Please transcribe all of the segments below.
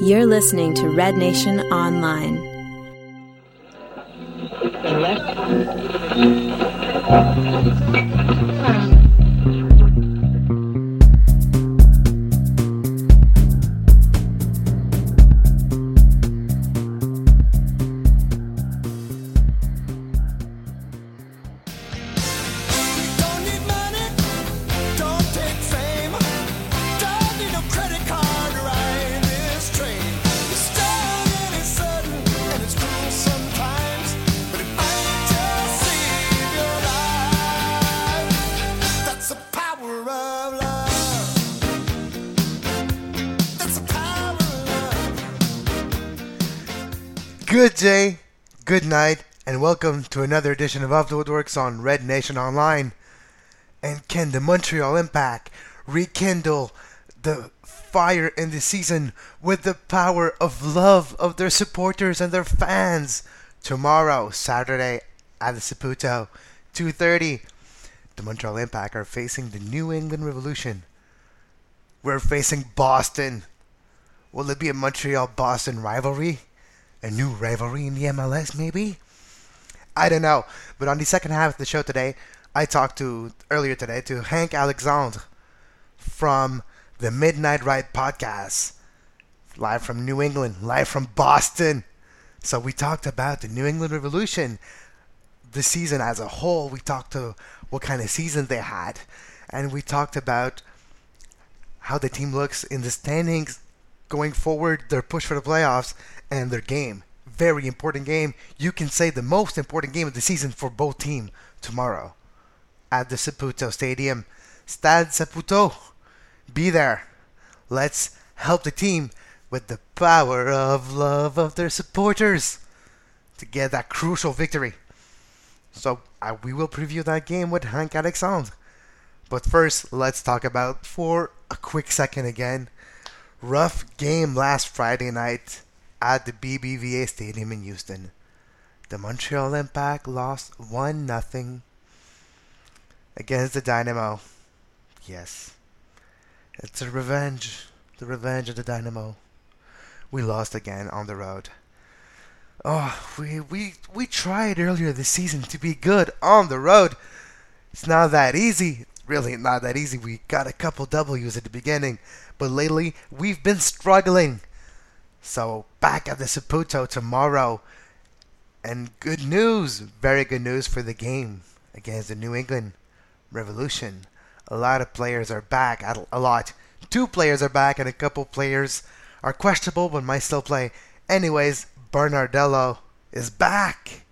You're listening to Red Nation Online. Good night, and welcome to another edition of Off the Woodworkx on Red Nation Online. And can the Montreal Impact rekindle the fire in the season with the power of love of their supporters and their fans? Tomorrow, Saturday, at the Saputo, 2.30, the Montreal Impact are facing the New England Revolution. We're facing Boston. Will it be a Montreal-Boston rivalry? A new rivalry in the MLS, maybe? I don't know. But on the second half of the show today, I talked to earlier today to Hank Alexandre from the Midnight Ride podcast, live from New England, live from Boston. So we talked about the New England Revolution, the season as a whole. We talked to what kind of season they had, and we talked about how the team looks in the standings going forward, their push for the playoffs, and their game. Very important game. You can say the most important game of the season for both teams tomorrow at the Saputo Stadium. Stade Saputo. Be there. Let's help the team with the power of love of their supporters to get that crucial victory. So uh, we will preview that game with Hank Alexandre. But first, let's talk about for a quick second again. Rough game last Friday night at the BBVA Stadium in Houston. The Montreal Impact lost 1 0 against the Dynamo. Yes. It's a revenge. The revenge of the Dynamo. We lost again on the road. Oh, we, we, we tried earlier this season to be good on the road. It's not that easy. Really not that easy. We got a couple W's at the beginning, but lately we've been struggling. So back at the Saputo tomorrow. And good news, very good news for the game against the New England Revolution. A lot of players are back. A lot. Two players are back, and a couple players are questionable but might still play. Anyways, Bernardello is back.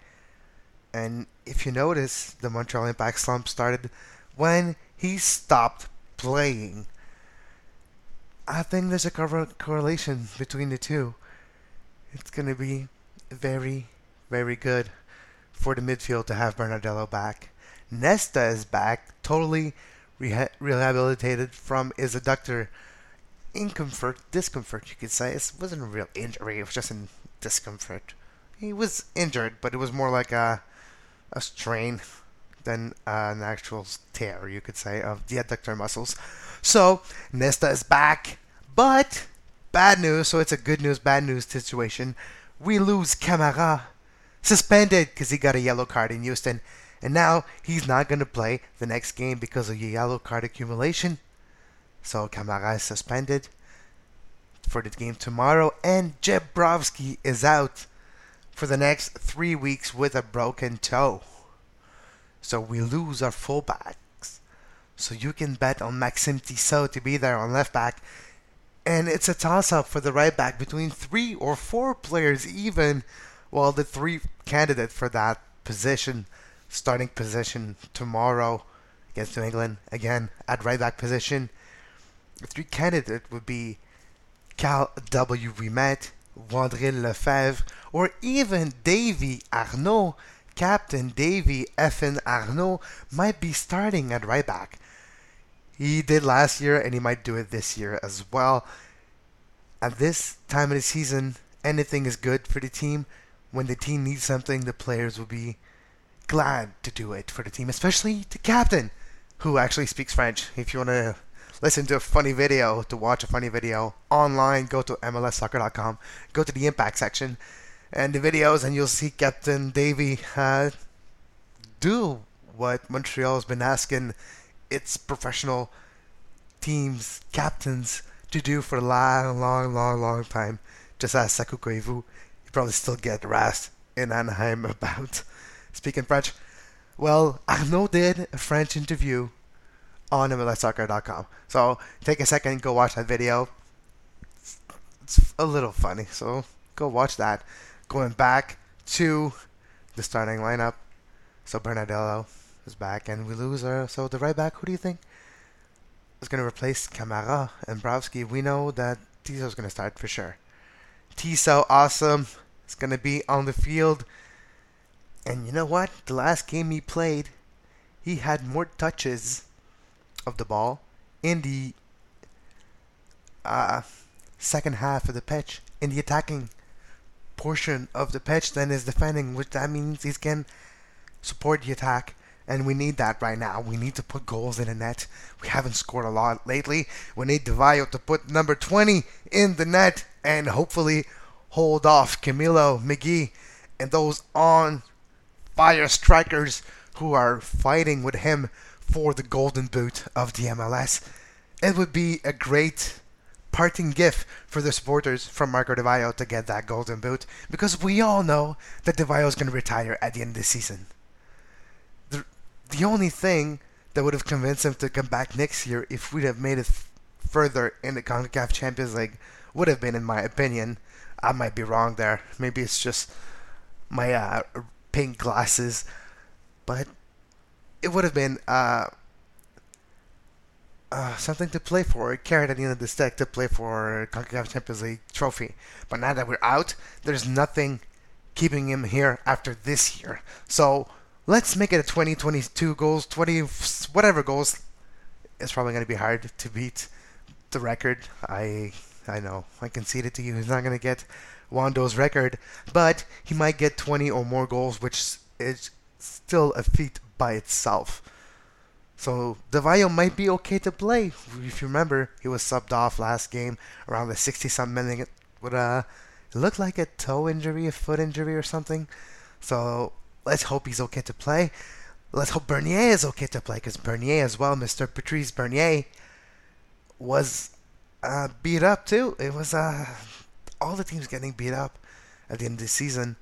And if you notice, the Montreal Impact slump started when he stopped playing. I think there's a corre- correlation between the two. It's going to be very, very good for the midfield to have Bernardello back. Nesta is back, totally reha- rehabilitated from his adductor incomfort, discomfort, you could say. It wasn't a real injury, it was just in discomfort. He was injured, but it was more like a, a strain than an actual tear, you could say, of the adductor muscles. So, Nesta is back, but bad news, so it's a good news, bad news situation. We lose Camara, suspended because he got a yellow card in Houston, and now he's not going to play the next game because of yellow card accumulation. So, Camara is suspended for the game tomorrow, and Jeb Brovsky is out for the next three weeks with a broken toe. So we lose our fullbacks. So you can bet on Maxime Tissot to be there on left back. And it's a toss up for the right back between three or four players, even. Well, the three candidate for that position, starting position tomorrow against New England, again at right back position. The three candidate would be Karl W. Ouimette, Wandrille Lefèvre, or even Davy Arnaud. Captain Davy Effin Arnaud might be starting at right back. He did last year and he might do it this year as well. At this time of the season, anything is good for the team. When the team needs something, the players will be glad to do it for the team, especially the captain, who actually speaks French. If you want to listen to a funny video, to watch a funny video online, go to MLSsoccer.com, go to the impact section, and the videos, and you'll see Captain Davy uh, do what Montreal's been asking its professional teams, captains, to do for a long, long, long, long time. Just ask Saku Koivu, you probably still get harassed in Anaheim about speaking French. Well, Arnaud did a French interview on MLSsoccer.com. So take a second, and go watch that video. It's a little funny, so go watch that. Going back to the starting lineup. So Bernardello is back, and we lose our. So the right back, who do you think is going to replace Camara and Brovsky? We know that Tissot is going to start for sure. Tissot, awesome. It's going to be on the field. And you know what? The last game he played, he had more touches of the ball in the uh, second half of the pitch, in the attacking portion of the pitch than his defending, which that means he's can support the attack. And we need that right now. We need to put goals in the net. We haven't scored a lot lately. We need Di Vaio to put number 20 in the net and hopefully hold off Camilo, Magee, and those on fire strikers who are fighting with him for the golden boot of the MLS. It would be a great parting gift for the supporters from Marco Di Vaio to get that golden boot because we all know that Di Vaio is going to retire at the end of the season. The, the only thing that would have convinced him to come back next year if we'd have made it further in the CONCACAF Champions League would have been, in my opinion, I might be wrong there. Maybe it's just my uh, pink glasses, but it would have been uh, uh, something to play for, carrot at the end of the stick to play for CONCACAF Champions League trophy. But now that we're out, there's nothing keeping him here after this year. So let's make it a 20, 22 goals, 20, whatever goals. It's probably going to be hard to beat the record. I I know. I concede it to you. He's not going to get Wondo's record, but he might get 20 or more goals, which is still a feat by itself. So Di Vaio might be okay to play. If you remember, he was subbed off last game around the 60 some minute with a it looked like a toe injury, a foot injury or something. So let's hope he's okay to play. Let's hope Bernier is okay to play because Bernier as well, Mr. Patrice Bernier, was uh, beat up too. It was uh, all the teams getting beat up at the end of the season.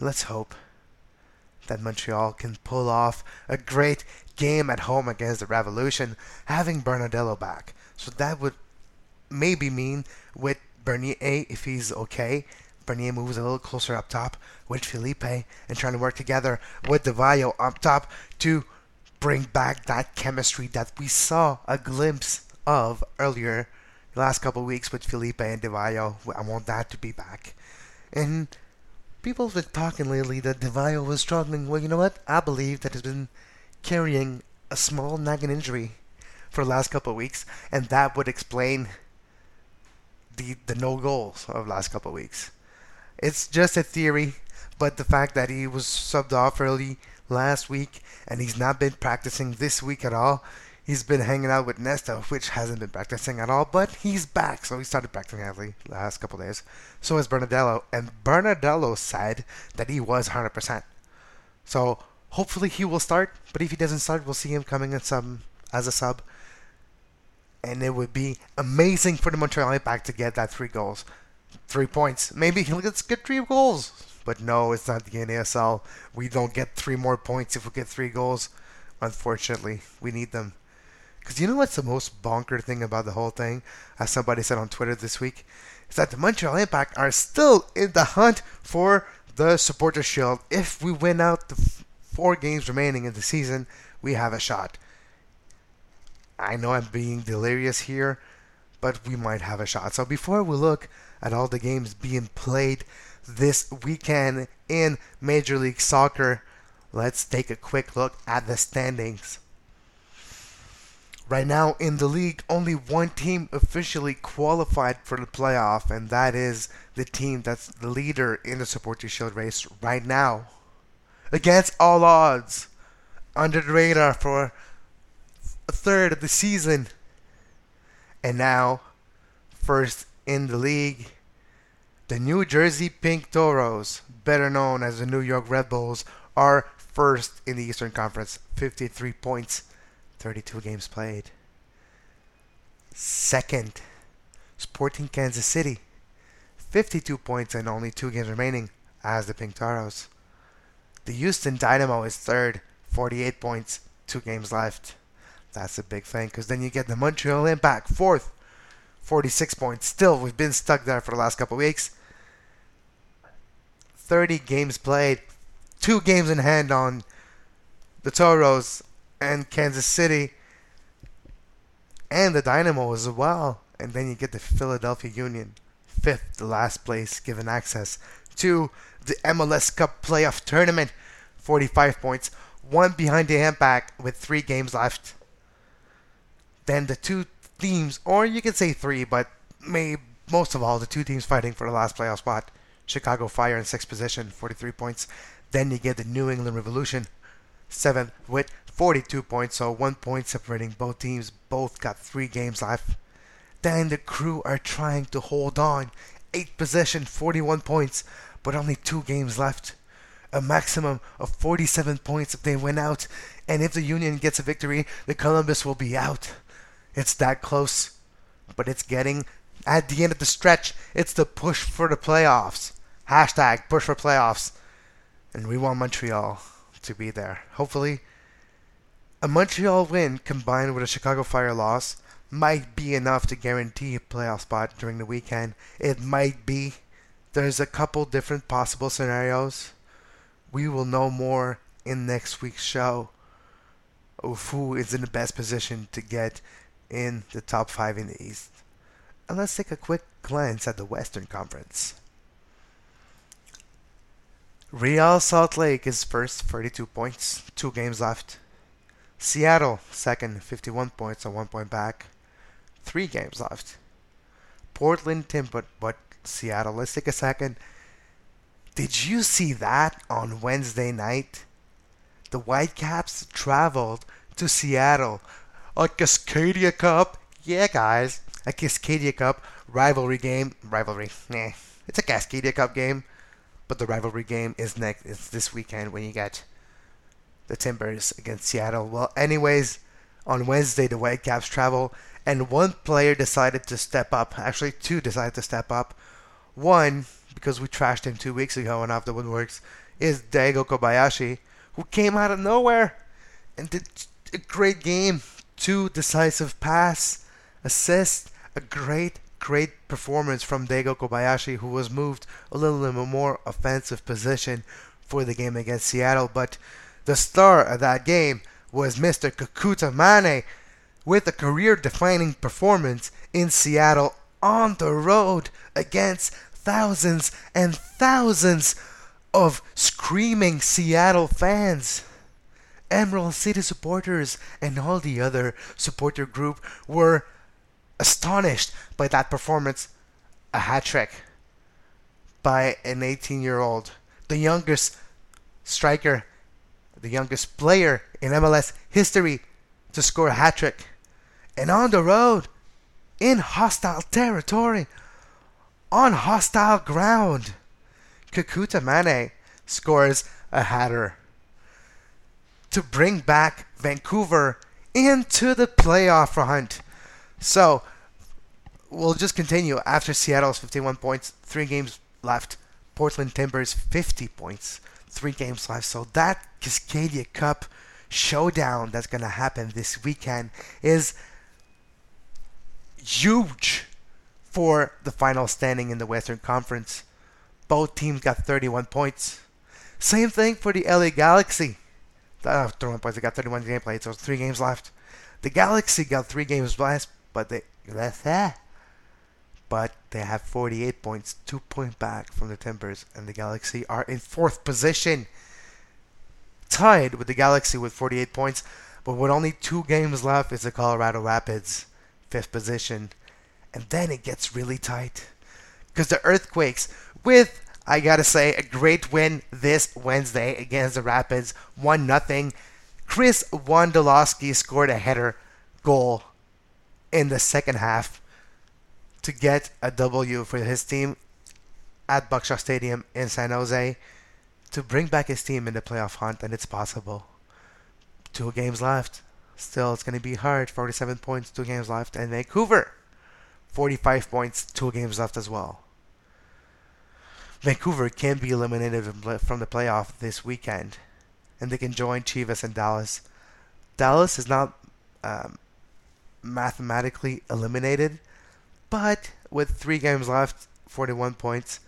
Let's hope that Montreal can pull off a great game at home against the Revolution, having Bernardello back. So that would maybe mean with Bernier, if he's okay, Bernier moves a little closer up top with Felipe and trying to work together with Di Vaio up top to bring back that chemistry that we saw a glimpse of earlier the last couple weeks with Felipe and Di Vaio. I want that to be back. And people have been talking lately that Di Vaio was struggling. Well, you know what? I believe that he's been carrying a small nagging injury for the last couple of weeks, and that would explain the the no goals of last couple of weeks. It's just a theory, but the fact that he was subbed off early last week and he's not been practicing this week at all. He's been hanging out with Nesta, which hasn't been practicing at all, but he's back, so he started practicing heavily last couple days. So is Bernardello, and Bernardello said that he was 100%. So hopefully he will start, but if he doesn't start, we'll see him coming in some as a sub. And it would be amazing for the Montreal Impact to get that three goals, three points. Maybe he'll get three goals, but no, it's not the NASL. We don't get three more points if we get three goals. Unfortunately, we need them. Because you know what's the most bonker thing about the whole thing, as somebody said on Twitter this week, is that the Montreal Impact are still in the hunt for the Supporter Shield. If we win out the four games remaining in the season, we have a shot. I know I'm being delirious here, but we might have a shot. So before we look at all the games being played this weekend in Major League Soccer, let's take a quick look at the standings. Right now in the league, only one team officially qualified for the playoff, and that is the team that's the leader in the Supporter Shield race right now. Against all odds, under the radar for a third of the season. And now, first in the league, the New Jersey Pink Toros, better known as the New York Red Bulls, are first in the Eastern Conference, 53 points, 32 games played. Second, Sporting Kansas City, 52 points and only two games remaining as the Pink Toros. The Houston Dynamo is third, 48 points, two games left. That's a big thing because then you get the Montreal Impact, fourth, 46 points. Still, we've been stuck there for the last couple weeks. 30 games played, two games in hand on the Toros and Kansas City and the Dynamo as well. And then you get the Philadelphia Union, fifth, the last place, given access to the MLS Cup playoff tournament, 45 points, one behind the Impact with three games left. Then the two teams, or you could say three, but may most of all the two teams fighting for the last playoff spot. Chicago Fire in sixth position, 43 points. Then you get the New England Revolution, seventh with 42 points, so one point separating both teams. Both got three games left. Then the crew are trying to hold on, eighth position, 41 points, but only two games left. A maximum of 47 points if they win out, and if the Union gets a victory, the Columbus will be out. It's that close, but it's getting at the end of the stretch. It's the push for the playoffs. Hashtag push for playoffs. And we want Montreal to be there. Hopefully, a Montreal win combined with a Chicago Fire loss might be enough to guarantee a playoff spot during the weekend. It might be. There's a couple different possible scenarios. We will know more in next week's show of who is in the best position to get in the top five in the East. And let's take a quick glance at the Western Conference. Real Salt Lake is first, 32 points, two games left. Seattle, second, 51 points, a one point back, three games left. Portland, Timber, but Seattle. Let's take a second. Did you see that on Wednesday night? The Whitecaps traveled to Seattle. A Cascadia Cup. Yeah, guys. A Cascadia Cup rivalry game. Rivalry. Nah. It's a Cascadia Cup game. But the rivalry game is next. It's this weekend when you get the Timbers against Seattle. Well, anyways, on Wednesday the Whitecaps travel, and one player decided to step up. Actually, two decided to step up. One, because we trashed him two weeks ago and off the woodworkx, is Daigo Kobayashi, who came out of nowhere and did a great game. Two decisive pass, assist, a great great performance from Daigo Kobayashi, who was moved a little in a more offensive position for the game against Seattle. But the star of that game was Mr. Kekuta Manneh with a career defining performance in Seattle on the road against thousands and thousands of screaming Seattle fans. Emerald City supporters and all the other supporter group were astonished by that performance. A hat trick by an 18 year old, the youngest striker, the youngest player in MLS history to score a hat trick. And on the road, in hostile territory, on hostile ground, Kekuta Manneh scores a hatter to bring back Vancouver into the playoff hunt. So, we'll just continue after Seattle's 51 points, three games left. Portland Timbers 50 points, three games left. So that Cascadia Cup showdown that's going to happen this weekend is huge for the final standing in the Western Conference. Both teams got 31 points. Same thing for the LA Galaxy. Uh, 31 points. They got 31 game played, so three games left. The Galaxy got three games left, but they that's that. But they have 48 points, two point back from the Timbers, and the Galaxy are in fourth position, tied with the Galaxy with 48 points. But with only two games left, is the Colorado Rapids, fifth position, and then it gets really tight because the Earthquakes, with I gotta say a great win this Wednesday against the Rapids, one nothing. Chris Wondolowski scored a header goal in the second half to get a W for his team at Buck Shaw Stadium in San Jose to bring back his team in the playoff hunt, and it's possible. Two games left. Still, it's going to be hard. 47 points, two games left. And Vancouver, 45 points, two games left as well. Vancouver can be eliminated from the playoff this weekend, and they can join Chivas and Dallas. Dallas is not um, mathematically eliminated, but with three games left, 41 points,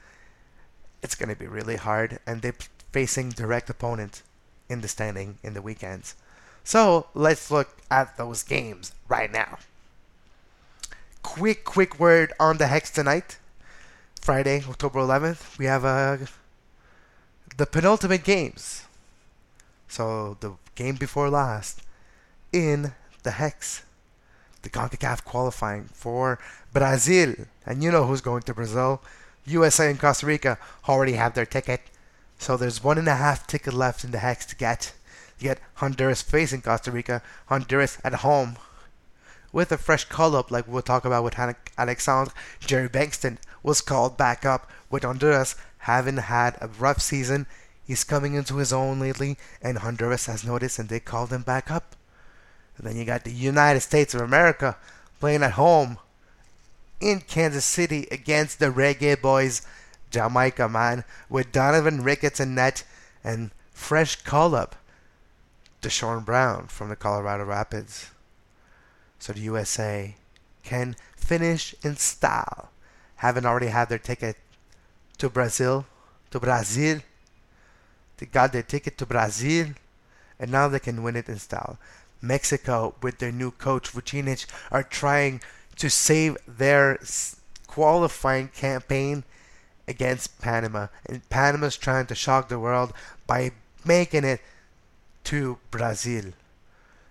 it's going to be really hard, and they're facing direct opponent in the standing in the weekends. So let's look at those games right now. Quick, quick word on the Hex tonight. Friday, October 11th, we have uh, the penultimate games. So the game before last in the Hex. The CONCACAF qualifying for Brazil. And you know who's going to Brazil. USA and Costa Rica already have their ticket. So there's one and a half ticket left in the Hex to get. You get Honduras facing Costa Rica, Honduras at home. With a fresh call up, like we'll talk about with Alexandre, Jerry Bengtson was called back up with Honduras having had a rough season. He's coming into his own lately, and Honduras has noticed and they called him back up. Then you got the United States of America playing at home in Kansas City against the Reggae Boys, Jamaica, man, with Donovan Ricketts in net and fresh call up, Deshorn Brown from the Colorado Rapids. So the USA can finish in style haven't already had their ticket to Brazil, to Brazil. They got their ticket to Brazil, and now they can win it in style. Mexico, with their new coach Vucetich, are trying to save their qualifying campaign against Panama, and Panama's trying to shock the world by making it to Brazil.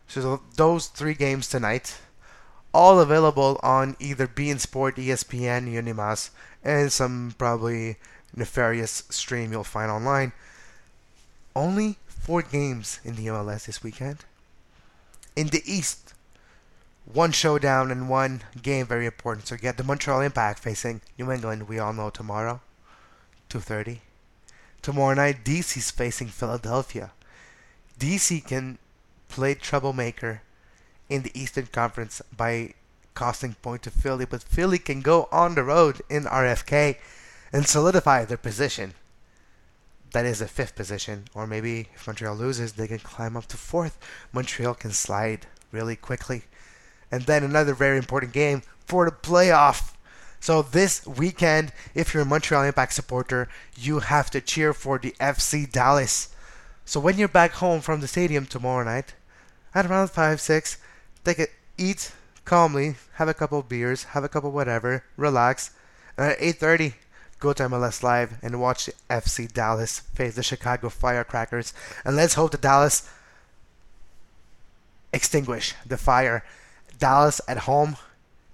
So those three games tonight all available on either beIN Sport, ESPN, Unimas, and some probably nefarious stream you'll find online. Only four games in the MLS this weekend. In the East, one showdown and one game very important. So you get the Montreal Impact facing New England. We all know tomorrow, 2:30. Tomorrow night, DC's facing Philadelphia. DC can play troublemaker in the Eastern Conference by costing point to Philly, but Philly can go on the road in RFK and solidify their position. That is the fifth position, or maybe if Montreal loses, they can climb up to fourth. Montreal can slide really quickly. And then another very important game for the playoff. So this weekend, if you're a Montreal Impact supporter, you have to cheer for the FC Dallas. So when you're back home from the stadium tomorrow night, at around 5 6, Take it, eat calmly, have a couple beers, have a couple whatever, relax, and at 8:30, go to MLS Live and watch the FC Dallas face the Chicago Firecrackers, and let's hope the Dallas extinguish the fire. Dallas at home,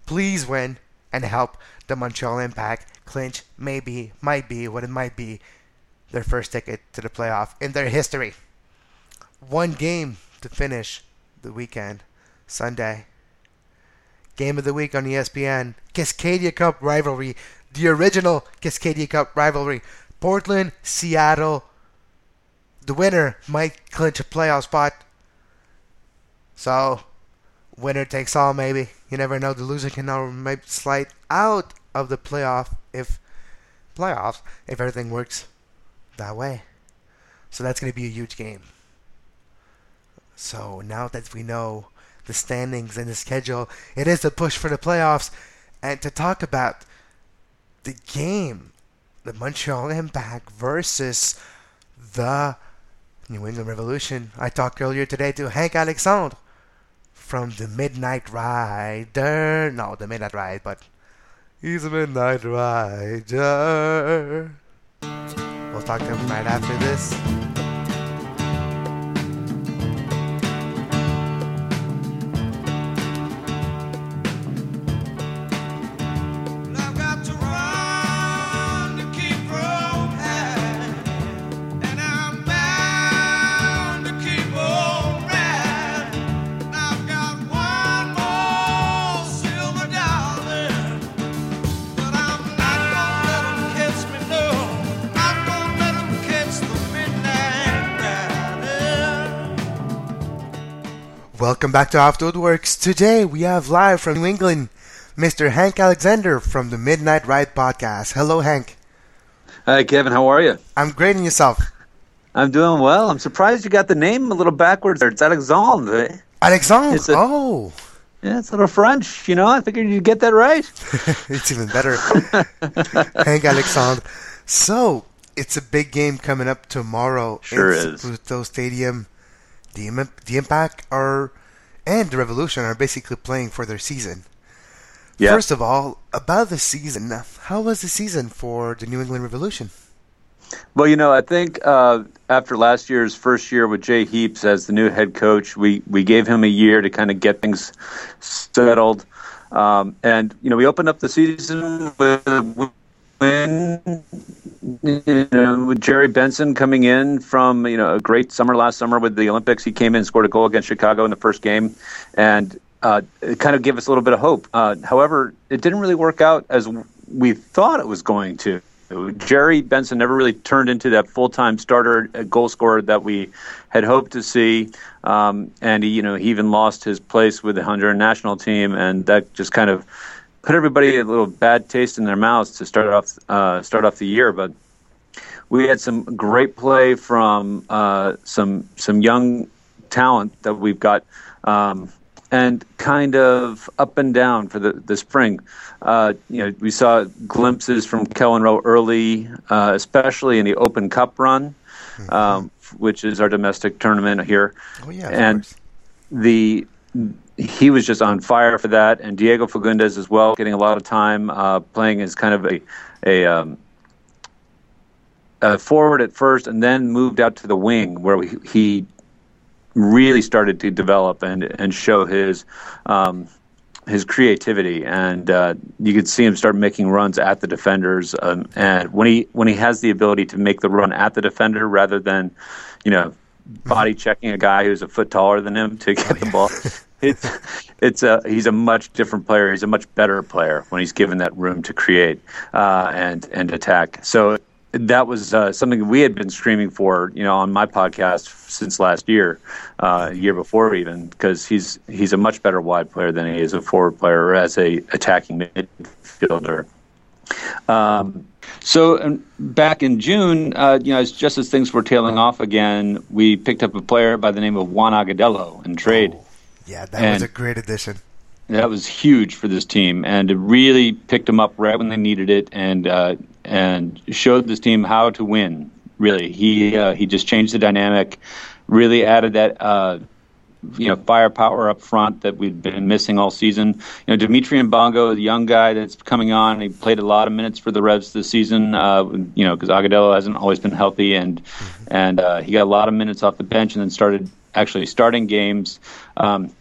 please win and help the Montreal Impact clinch maybe, might be what it might be their first ticket to the playoff in their history. One game to finish the weekend. Sunday. Game of the week on ESPN. Cascadia Cup rivalry. The original Cascadia Cup rivalry. Portland, Seattle. The winner might clinch a playoff spot. So, winner takes all, maybe. You never know. The loser can now might slide out of the playoff if playoffs if everything works that way. So that's going to be a huge game. So now that we know the standings and the schedule. It is a push for the playoffs. And to talk about the game, the Montreal Impact versus the New England Revolution. I talked earlier today to Hank Alexandre from the Midnight Rider. No, the Midnight Ride, but he's a Midnight Rider. We'll talk to him right after this. Welcome back to Off the Woodworkx. Today we have live from New England, Mr. Hank Alexander from the Midnight Ride podcast. Hello, Hank. Hi, Kevin. How are you? I'm great and yourself. I'm doing well. I'm surprised you got the name a little backwards there. It's Alexandre. eh? Alexandre. It's a- oh, Yeah, it's a little French. You know, I figured you'd get that right. it's even better. Hank Alexandre. So, it's a big game coming up tomorrow Sure in is. Saputo Stadium. The, the Impact are and the Revolution are basically playing for their season. Yeah. First of all, about the season, how was the season for the New England Revolution? Well, you know, I think uh, after last year's first year with Jay Heaps as the new head coach, we, we gave him a year to kind of get things settled. Um, and, you know, we opened up the season with a win, you know, with Jerry Bengtson coming in from, you know, a great summer last summer with the Olympics. He came in and scored a goal against Chicago in the first game. And uh, it kind of gave us a little bit of hope. Uh, however, it didn't really work out as we thought it was going to. Jerry Bengtson never really turned into that full-time starter uh, goal scorer that we had hoped to see, um, and he, you know, he even lost his place with the Honduran national team, and that just kind of put everybody a little bad taste in their mouths to start off uh, start off the year. But we had some great play from uh, some some young talent that we've got, um, and kind of up and down for the the spring. Uh, you know, we saw glimpses from Kelyn Rowe early, uh, especially in the Open Cup run, um, which is our domestic tournament here Oh yeah, And- the he was just on fire for that, and Diego Fagundez as well, getting a lot of time uh, playing as kind of a a, um, a forward at first, and then moved out to the wing where we, he really started to develop and and show his. Um, his creativity, and uh, you could see him start making runs at the defenders. Um, and when he when he has the ability to make the run at the defender rather than, you know, body checking a guy who's a foot taller than him to get the ball, it's it's a he's a much different player. He's a much better player when he's given that room to create uh, and and attack. So that was uh, something we had been screaming for, you know, on my podcast since last year, uh, year before even, because he's he's a much better wide player than he is a forward player or as a attacking midfielder. Um, so um, back in June, uh, you know, just as things were tailing off again, we picked up a player by the name of Juan Agudelo in trade. Yeah, that was a great addition. That was huge for this team, and it really picked them up right when they needed it, and uh, and showed this team how to win. Really, he uh, he just changed the dynamic, really added that uh, you know firepower up front that we've been missing all season. You know, Dimitry Imbongo, the young guy that's coming on, he played a lot of minutes for the Revs this season. Uh, you know, because Agudelo hasn't always been healthy, and and uh, he got a lot of minutes off the bench, and then started actually starting games. Um,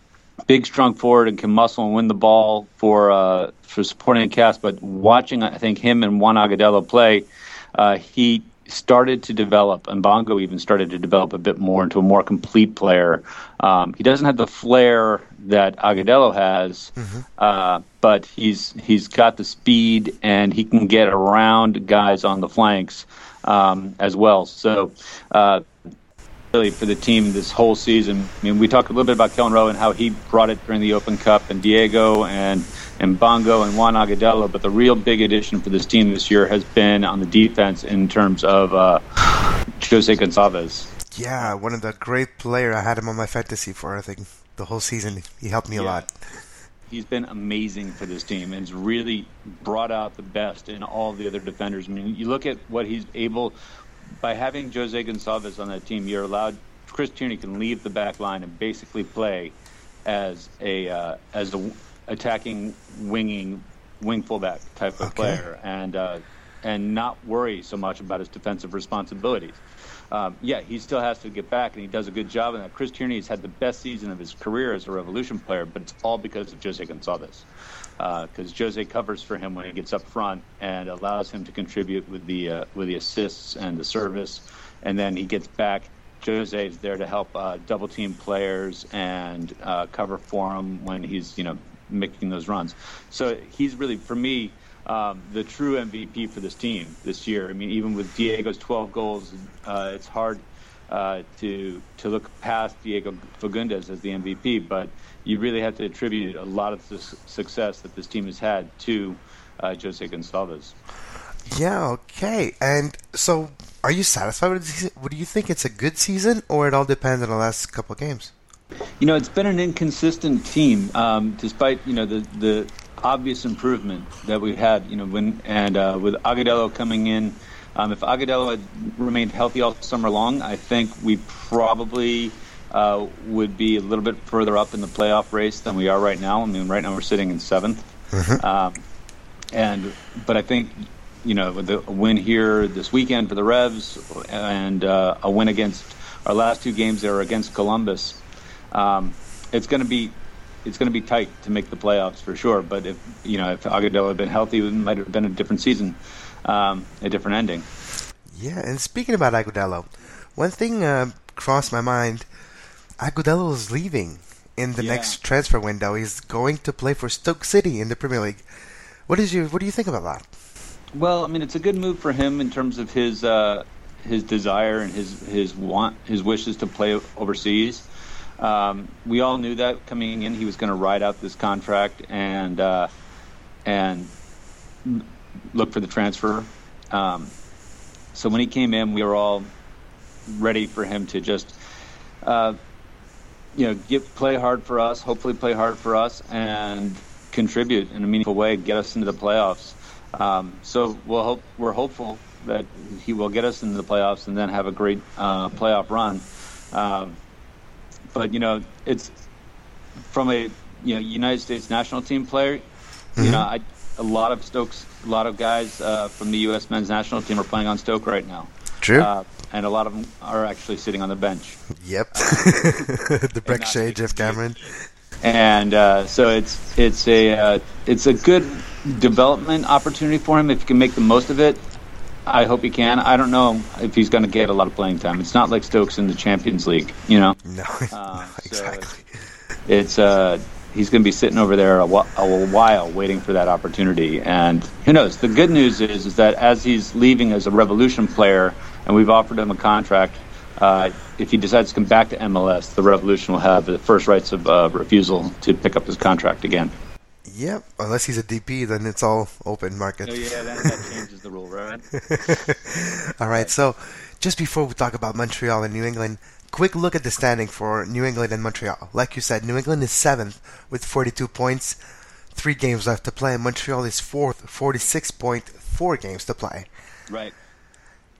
big, strong forward and can muscle and win the ball for uh, for supporting the cast. But watching, I think him and Juan Agudelo play, uh, he started to develop, and Bongo even started to develop a bit more into a more complete player. Um, he doesn't have the flair that Agudelo has, uh, but he's he's got the speed and he can get around guys on the flanks um, as well. So. Uh, really for the team this whole season. I mean, we talked a little bit about Kelyn Rowe and how he brought it during the Open Cup, and Diego and and Bongo and Juan Agudelo. But the real big addition for this team this year has been on the defense in terms of uh, Jose Gonçalves. Yeah, one of the great player. I had him on my fantasy for I think the whole season. He helped me a lot. He's been amazing for this team and has really brought out the best in all the other defenders. I mean, you look at what he's able by having Jose Gonçalves on that team. You're allowed Chris Tierney can leave the back line and basically play as a uh, as a attacking winging wing fullback type of Okay. player and uh, and not worry so much about his defensive responsibilities. Um, yeah, he still has to get back, and he does a good job in that. Chris Tierney has had the best season of his career as a Revolution player, but it's all because of Jose Gonçalves. Because Jose covers for him when he gets up front and allows him to contribute with the uh, with the assists and the service, and then he gets back. Jose is there to help uh, double team players and uh, cover for him when he's you know making those runs. So he's really for me um, the true MVP for this team this year. I mean, even with Diego's 12 goals, uh, it's hard uh, to to look past Diego Fagundez as the MVP, but you really have to attribute a lot of the success that this team has had to uh, Jose Gonçalves. Yeah, okay. And so, are you satisfied with the season? What do you think? It's a good season, or it all depends on the last couple of games? You know, it's been an inconsistent team, um, despite you know the the obvious improvement that we've had. You know, when and uh, with Agudelo coming in, um, if Agudelo had remained healthy all summer long, I think we probably uh, would be a little bit further up in the playoff race than we are right now. I mean, right now we're sitting in 7th um, and but I think you know with the win here this weekend for the Revs and uh, a win against our last two games there against Columbus, um, it's going to be it's going to be tight to make the playoffs for sure. But if you know if Agudelo had been healthy, it might have been a different season, um, a different ending. Yeah, and speaking about Agudelo, one thing uh, crossed my mind. Agudelo is leaving in the Yeah. next transfer window. He's going to play for Stoke City in the Premier League. What is you? What do you think about that? Well, I mean, it's a good move for him in terms of his uh, his desire and his his want his wishes to play overseas. Um, we all knew that coming in, he was going to ride out this contract and uh, and look for the transfer. Um, so when he came in, we were all ready for him to just. Uh, you know, get play hard for us. Hopefully, play hard for us and contribute in a meaningful way. Get us into the playoffs. Um, so we'll hope we're hopeful that he will get us into the playoffs and then have a great uh, playoff run. Um, but you know, it's from a you know United States national team player. You know, I, a lot of Stokes, a lot of guys uh, from the U.S. men's national team are playing on Stoke right now. True. Uh, and a lot of them are actually sitting on the bench. yep. the Brek Shea, Geoff Cameron. and uh, so it's it's a uh, it's a good development opportunity for him if he can make the most of it. I hope he can. I don't know if he's going to get a lot of playing time. It's not like Stokes in the Champions League, you know. No, Uh, no, so exactly. It's uh, he's going to be sitting over there a, wh- a while waiting for that opportunity. And who knows? The good news is is that as he's leaving as a Revolution player, and we've offered him a contract. Uh, if he decides to come back to MLS, the Revolution will have the first rights of uh, refusal to pick up his contract again. Yep. Unless he's a DP, then it's all open market. Oh, yeah, that, that changes the rule, right? All right, so just before we talk about Montreal and New England, quick look at the standing for New England and Montreal. Like you said, New England is seventh with 42 points, three games left to play. Montreal is fourth, 46 point, four games to play. Right.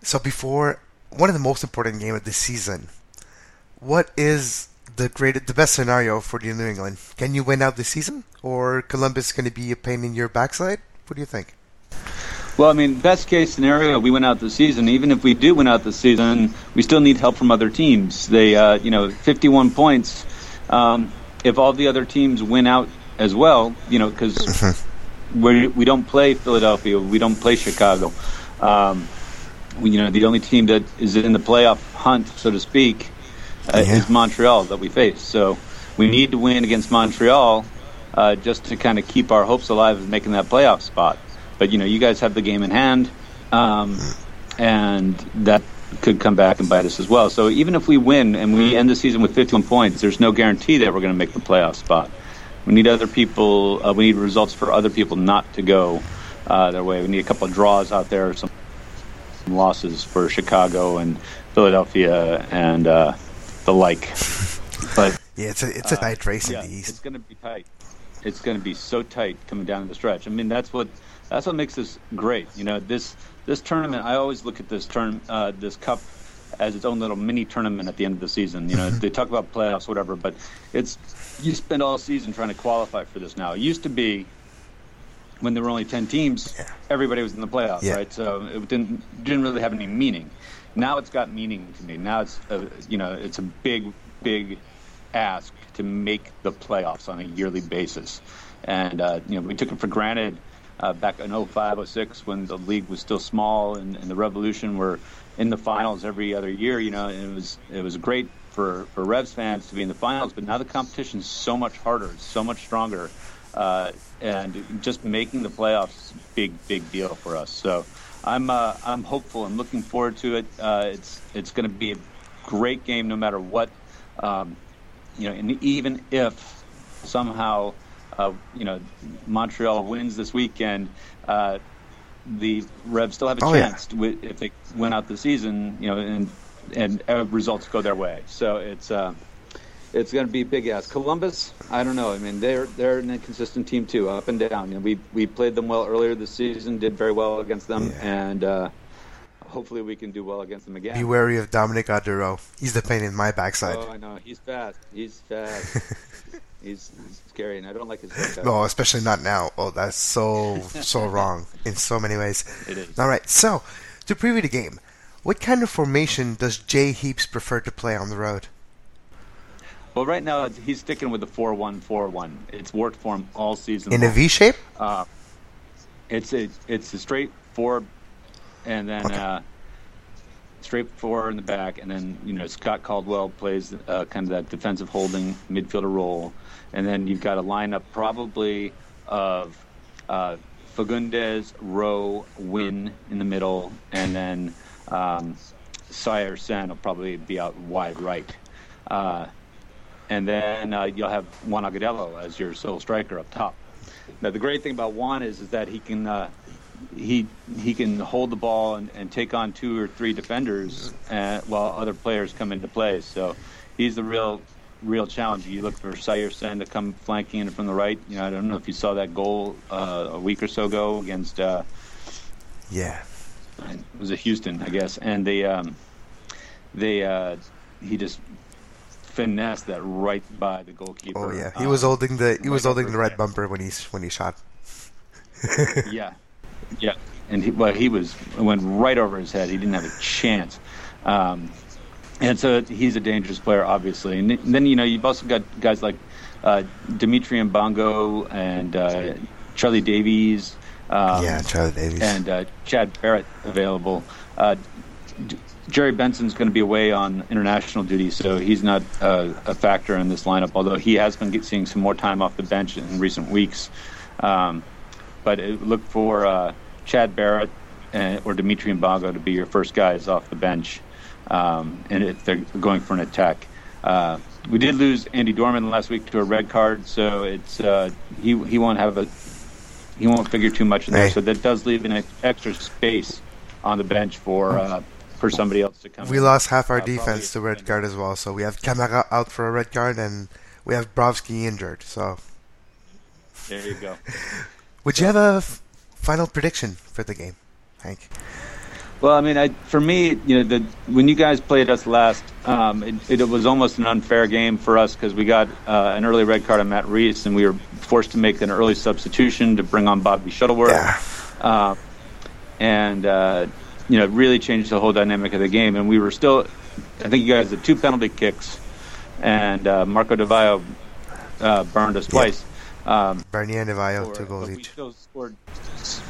So before one of the most important game of the season, what is the great, the best scenario for the New England? Can you win out this season, or Columbus going to be a pain in your backside? What do you think? Well, I mean, best case scenario, we win out the season. Even if we do win out the season, we still need help from other teams. They, uh, you know, 51 points. Um, if all the other teams win out as well, you know, because we we don't play Philadelphia, we don't play Chicago. Um, you know, the only team that is in the playoff hunt, so to speak, uh, Yeah. is Montreal that we face. So we need to win against Montreal uh, just to kind of keep our hopes alive of making that playoff spot. But you know, you guys have the game in hand, um, and that could come back and bite us as well. So even if we win and we end the season with 51 points, there's no guarantee that we're going to make the playoff spot. We need other people. Uh, we need results for other people not to go uh, their way. We need a couple of draws out there, some losses for Chicago and Philadelphia and uh, the like. But Yeah, it's a it's a tight race Uh, yeah, in the East. it's going to be tight. It's going to be so tight coming down the stretch. I mean, that's what that's what makes this great. You know, this this tournament. I always look at this turn uh, this cup as its own little mini tournament at the end of the season. You know, they talk about playoffs, whatever, but it's you spend all season trying to qualify for this. Now, it used to be when there were only ten teams, Yeah. everybody was in the playoffs, Yeah. right? So it didn't didn't really have any meaning. Now it's got meaning to me. Now it's a, you know it's a big big ask to make the playoffs on a yearly basis, and uh, you know we took it for granted uh, back in 05, 06 when the league was still small and, and the Revolution were in the finals every other year. You know, and it was it was great for for Revs fans to be in the finals, but now the competition is so much harder, so much stronger uh, and just making the playoffs is a big big deal for us. So I'm uh, I'm hopeful. I'm looking forward to it. Uh, it's it's going to be a great game no matter what. Um, you know, and even if somehow uh, you know Montreal wins this weekend, uh, the Revs still have a Oh, yeah. chance to, if they win out the season. You know, and and uh, results go their way. So it's. Uh, it's going to be big ass. Columbus, I don't know. I mean, they're they're an inconsistent team too, up and down. You know, we we played them well earlier this season, did very well against them, and uh, hopefully we can do well against them again. Be wary of Dominic Oduro. He's the pain in my backside. Oh, I know. He's fast. He's fast. he's, he's scary, and I don't like his haircut. No, especially not now. Oh, that's so so wrong in so many ways. It is. All right, so to preview the game, what kind of formation does Jay Heaps prefer to play on the road? Well, right now he's sticking with the four-one-four-one. It's worked for him all season. In a long. V shape? Uh, it's a it's a straight four, and then Okay. uh, straight four in the back, and then you know Scott Caldwell plays uh, kind of that defensive holding midfielder role, and then you've got a lineup probably of uh, Fagundez, Rowe, Nguyen in the middle, and then um, Saer Sene will probably be out wide right. Uh, and then uh, you'll have Juan Agudelo as your sole striker up top. Now the great thing about Juan is, is that he can uh, he he can hold the ball and, and take on two or three defenders uh, while other players come into play. So he's the real real challenge. You look for Saer Sene to come flanking in from the right. You know I don't know if you saw that goal uh, a week or so ago against uh, Yeah. It was a Houston I guess, and they um, they uh, he just finessed that right by the goalkeeper. Oh yeah. He Um, was holding the he was holding the red bumper when he's when he shot. Yeah, yeah, and he, well, he was it went right over his head. He didn't have a chance. Um, and so he's a dangerous player, obviously. And then you know you've also got guys like uh, Dimitry Imbongo and uh, Charlie Davies. Um, yeah, Charlie Davies. and uh, Chad Barrett available. Uh, Jerry Bengtson's going to be away on international duty, so he's not uh, a factor in this lineup. Although he has been seeing some more time off the bench in recent weeks. Um, but look for uh, Chad Barrett uh, or Dimitry Imbongo to be your first guys off the bench, um, and if they're going for an attack. Uh, we did lose Andy Dorman last week to a red card, so it's uh, he he won't have a he won't figure too much in there. Hey. So that does leave an extra space on the bench for uh, for somebody else to come. we in. lost half our Uh, defense to red card as well, so we have Camara out for a red card and we have Brovsky injured. So There you go. would you have a f- final prediction for the game, Hank? Well, I mean, I, for me, you know, the, when you guys played us last, um, it, it was almost an unfair game for us because we got uh, an early red card on Matt Reis, and we were forced to make an early substitution to bring on Bobby Shuttleworth. Yeah. uh, and uh, you know it really changed the whole dynamic of the game. And we were still, I think you guys had two penalty kicks, and uh, Marco Di Vaio uh, burned us twice. Um, Bernier and Di Vaio, two goals each. Still scored,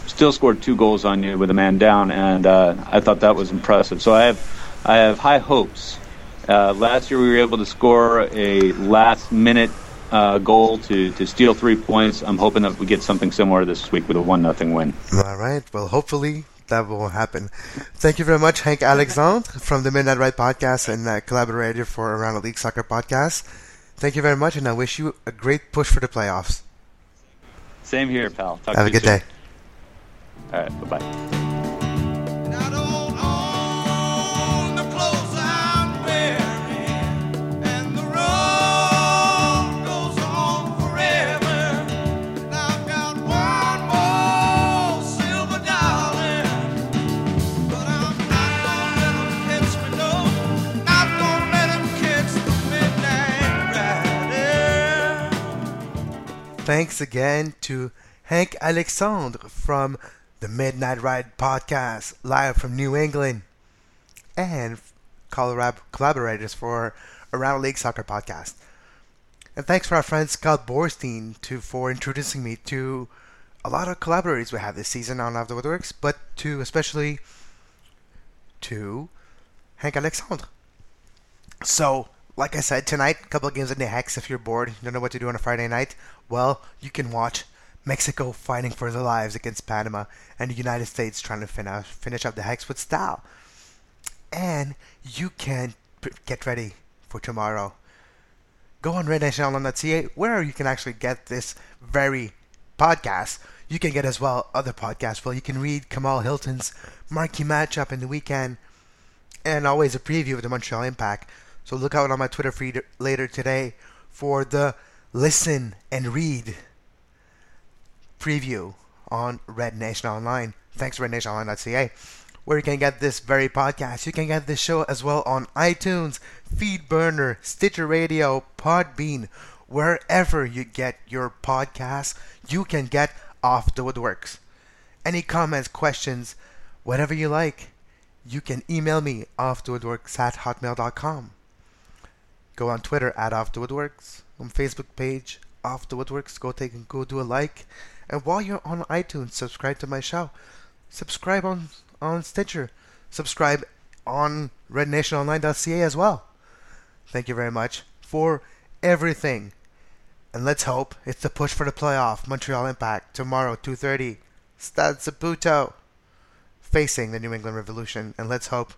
still scored two goals on you with a man down, and uh, I thought that was impressive. So I have, I have high hopes. Uh, last year we were able to score a last minute uh, goal to, to steal three points. I'm hoping that we get something similar this week with a one nothing win. All right. Well, hopefully that will happen. Thank you very much, Hank Alexandre from the Midnight Ride podcast and uh, collaborator for Around the League Soccer podcast. Thank you very much, and I wish you a great push for the playoffs. Same here, pal. Talk Have a good day. All right, bye bye. Thanks again to Hank Alexandre from the Midnight Ride podcast, live from New England, and collab- collaborators for Around League Soccer podcast. And thanks for our friend Scott Borstein to for introducing me to a lot of collaborators we have this season on Off the Woodworkx, but to especially to Hank Alexandre. So, like I said, tonight, a couple of games in the Hex. If you're bored, you don't know what to do on a Friday night, well, you can watch Mexico fighting for their lives against Panama and the United States trying to finish, finish up the Hex with style. And you can get ready for tomorrow. Go on rednationonline.ca where you can actually get this very podcast. You can get as well other podcasts. Well, you can read Kamal Hilton's marquee matchup in the weekend and always a preview of the Montreal Impact. So look out on my Twitter feed later today for the listen and read preview on Red Nation Online. Thanks rednationonline.ca, where you can get this very podcast. You can get this show as well on iTunes, Feedburner, Stitcher Radio, Podbean, wherever you get your podcasts. You can get Off the Woodworkx. Any comments, questions, whatever you like, you can email me off the woodworkx at hotmail.com. Go on Twitter at Off the Woodworkx, on Facebook page Off the Woodworkx. Go take and go do a like. And while you're on iTunes, subscribe to my show. Subscribe on on Stitcher. Subscribe on RedNationOnline.ca as well. Thank you very much for everything. And let's hope it's the push for the playoff. Montreal Impact tomorrow, 2:30. Stade Saputo facing the New England Revolution, and let's hope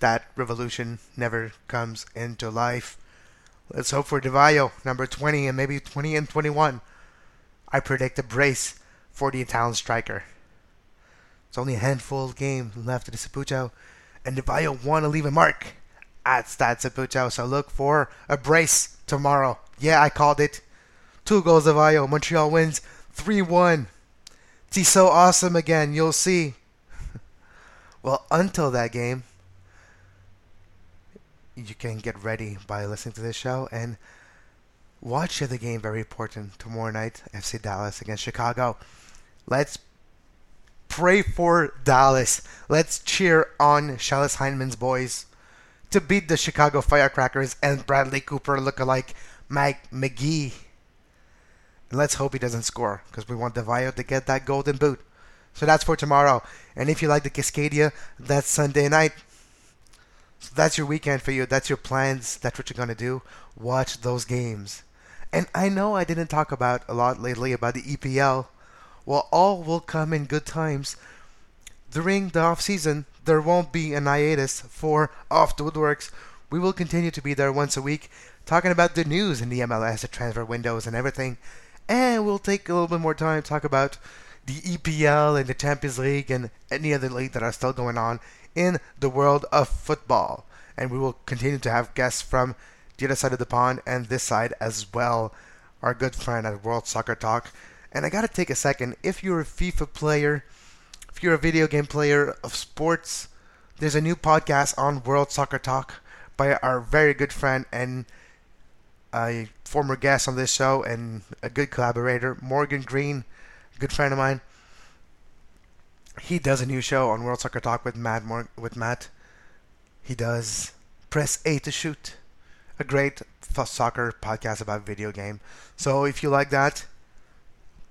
that revolution never comes into life. Let's hope for Di Vaio, number 20 and maybe 20 and 21. I predict a brace for the Italian striker. It's only a handful of games left of the Saputo, and Di Vaio want to leave a mark at Stade Saputo, so look for a brace tomorrow. Yeah, I called it. Two goals Di Vaio. Montreal wins 3-1. It's so awesome again, you'll see. well, until that game, you can get ready by listening to this show and watch the game. Very important tomorrow night, FC Dallas against Chicago. Let's pray for Dallas. Let's cheer on Schellas Hyndman's boys to beat the Chicago Firecrackers and Bradley Cooper look-alike Mike Magee. And let's hope he doesn't score because we want Di Vaio to get that golden boot. So that's for tomorrow. And if you like the Cascadia, that's Sunday night. So that's your weekend for you. That's your plans. That's what you're going to do. Watch those games. And I know I didn't talk about a lot lately about the EPL. Well, all will come in good times. During the off season, there won't be an hiatus for Off the Woodworkx. We will continue to be there once a week, talking about the news in the MLS, the transfer windows, and everything. And we'll take a little bit more time to talk about the EPL and the Champions League and any other league that are still going on in the world of football. And we will continue to have guests from the other side of the pond and this side as well. Our good friend at World Soccer Talk. And I gotta take a second. If you're a FIFA player, if you're a video game player of sports, there's a new podcast on World Soccer Talk by our very good friend and a former guest on this show and a good collaborator, Morgan Green, good friend of mine. He does a new show on World Soccer Talk with Matt. Mor- with Matt, he does Press A to Shoot, a great soccer podcast about video game. So if you like that,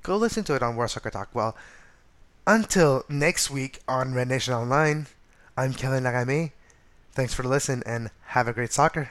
go listen to it on World Soccer Talk. Well, until next week on Red Nation Online, I'm Kevin Laramée. Thanks for listening and have a great soccer.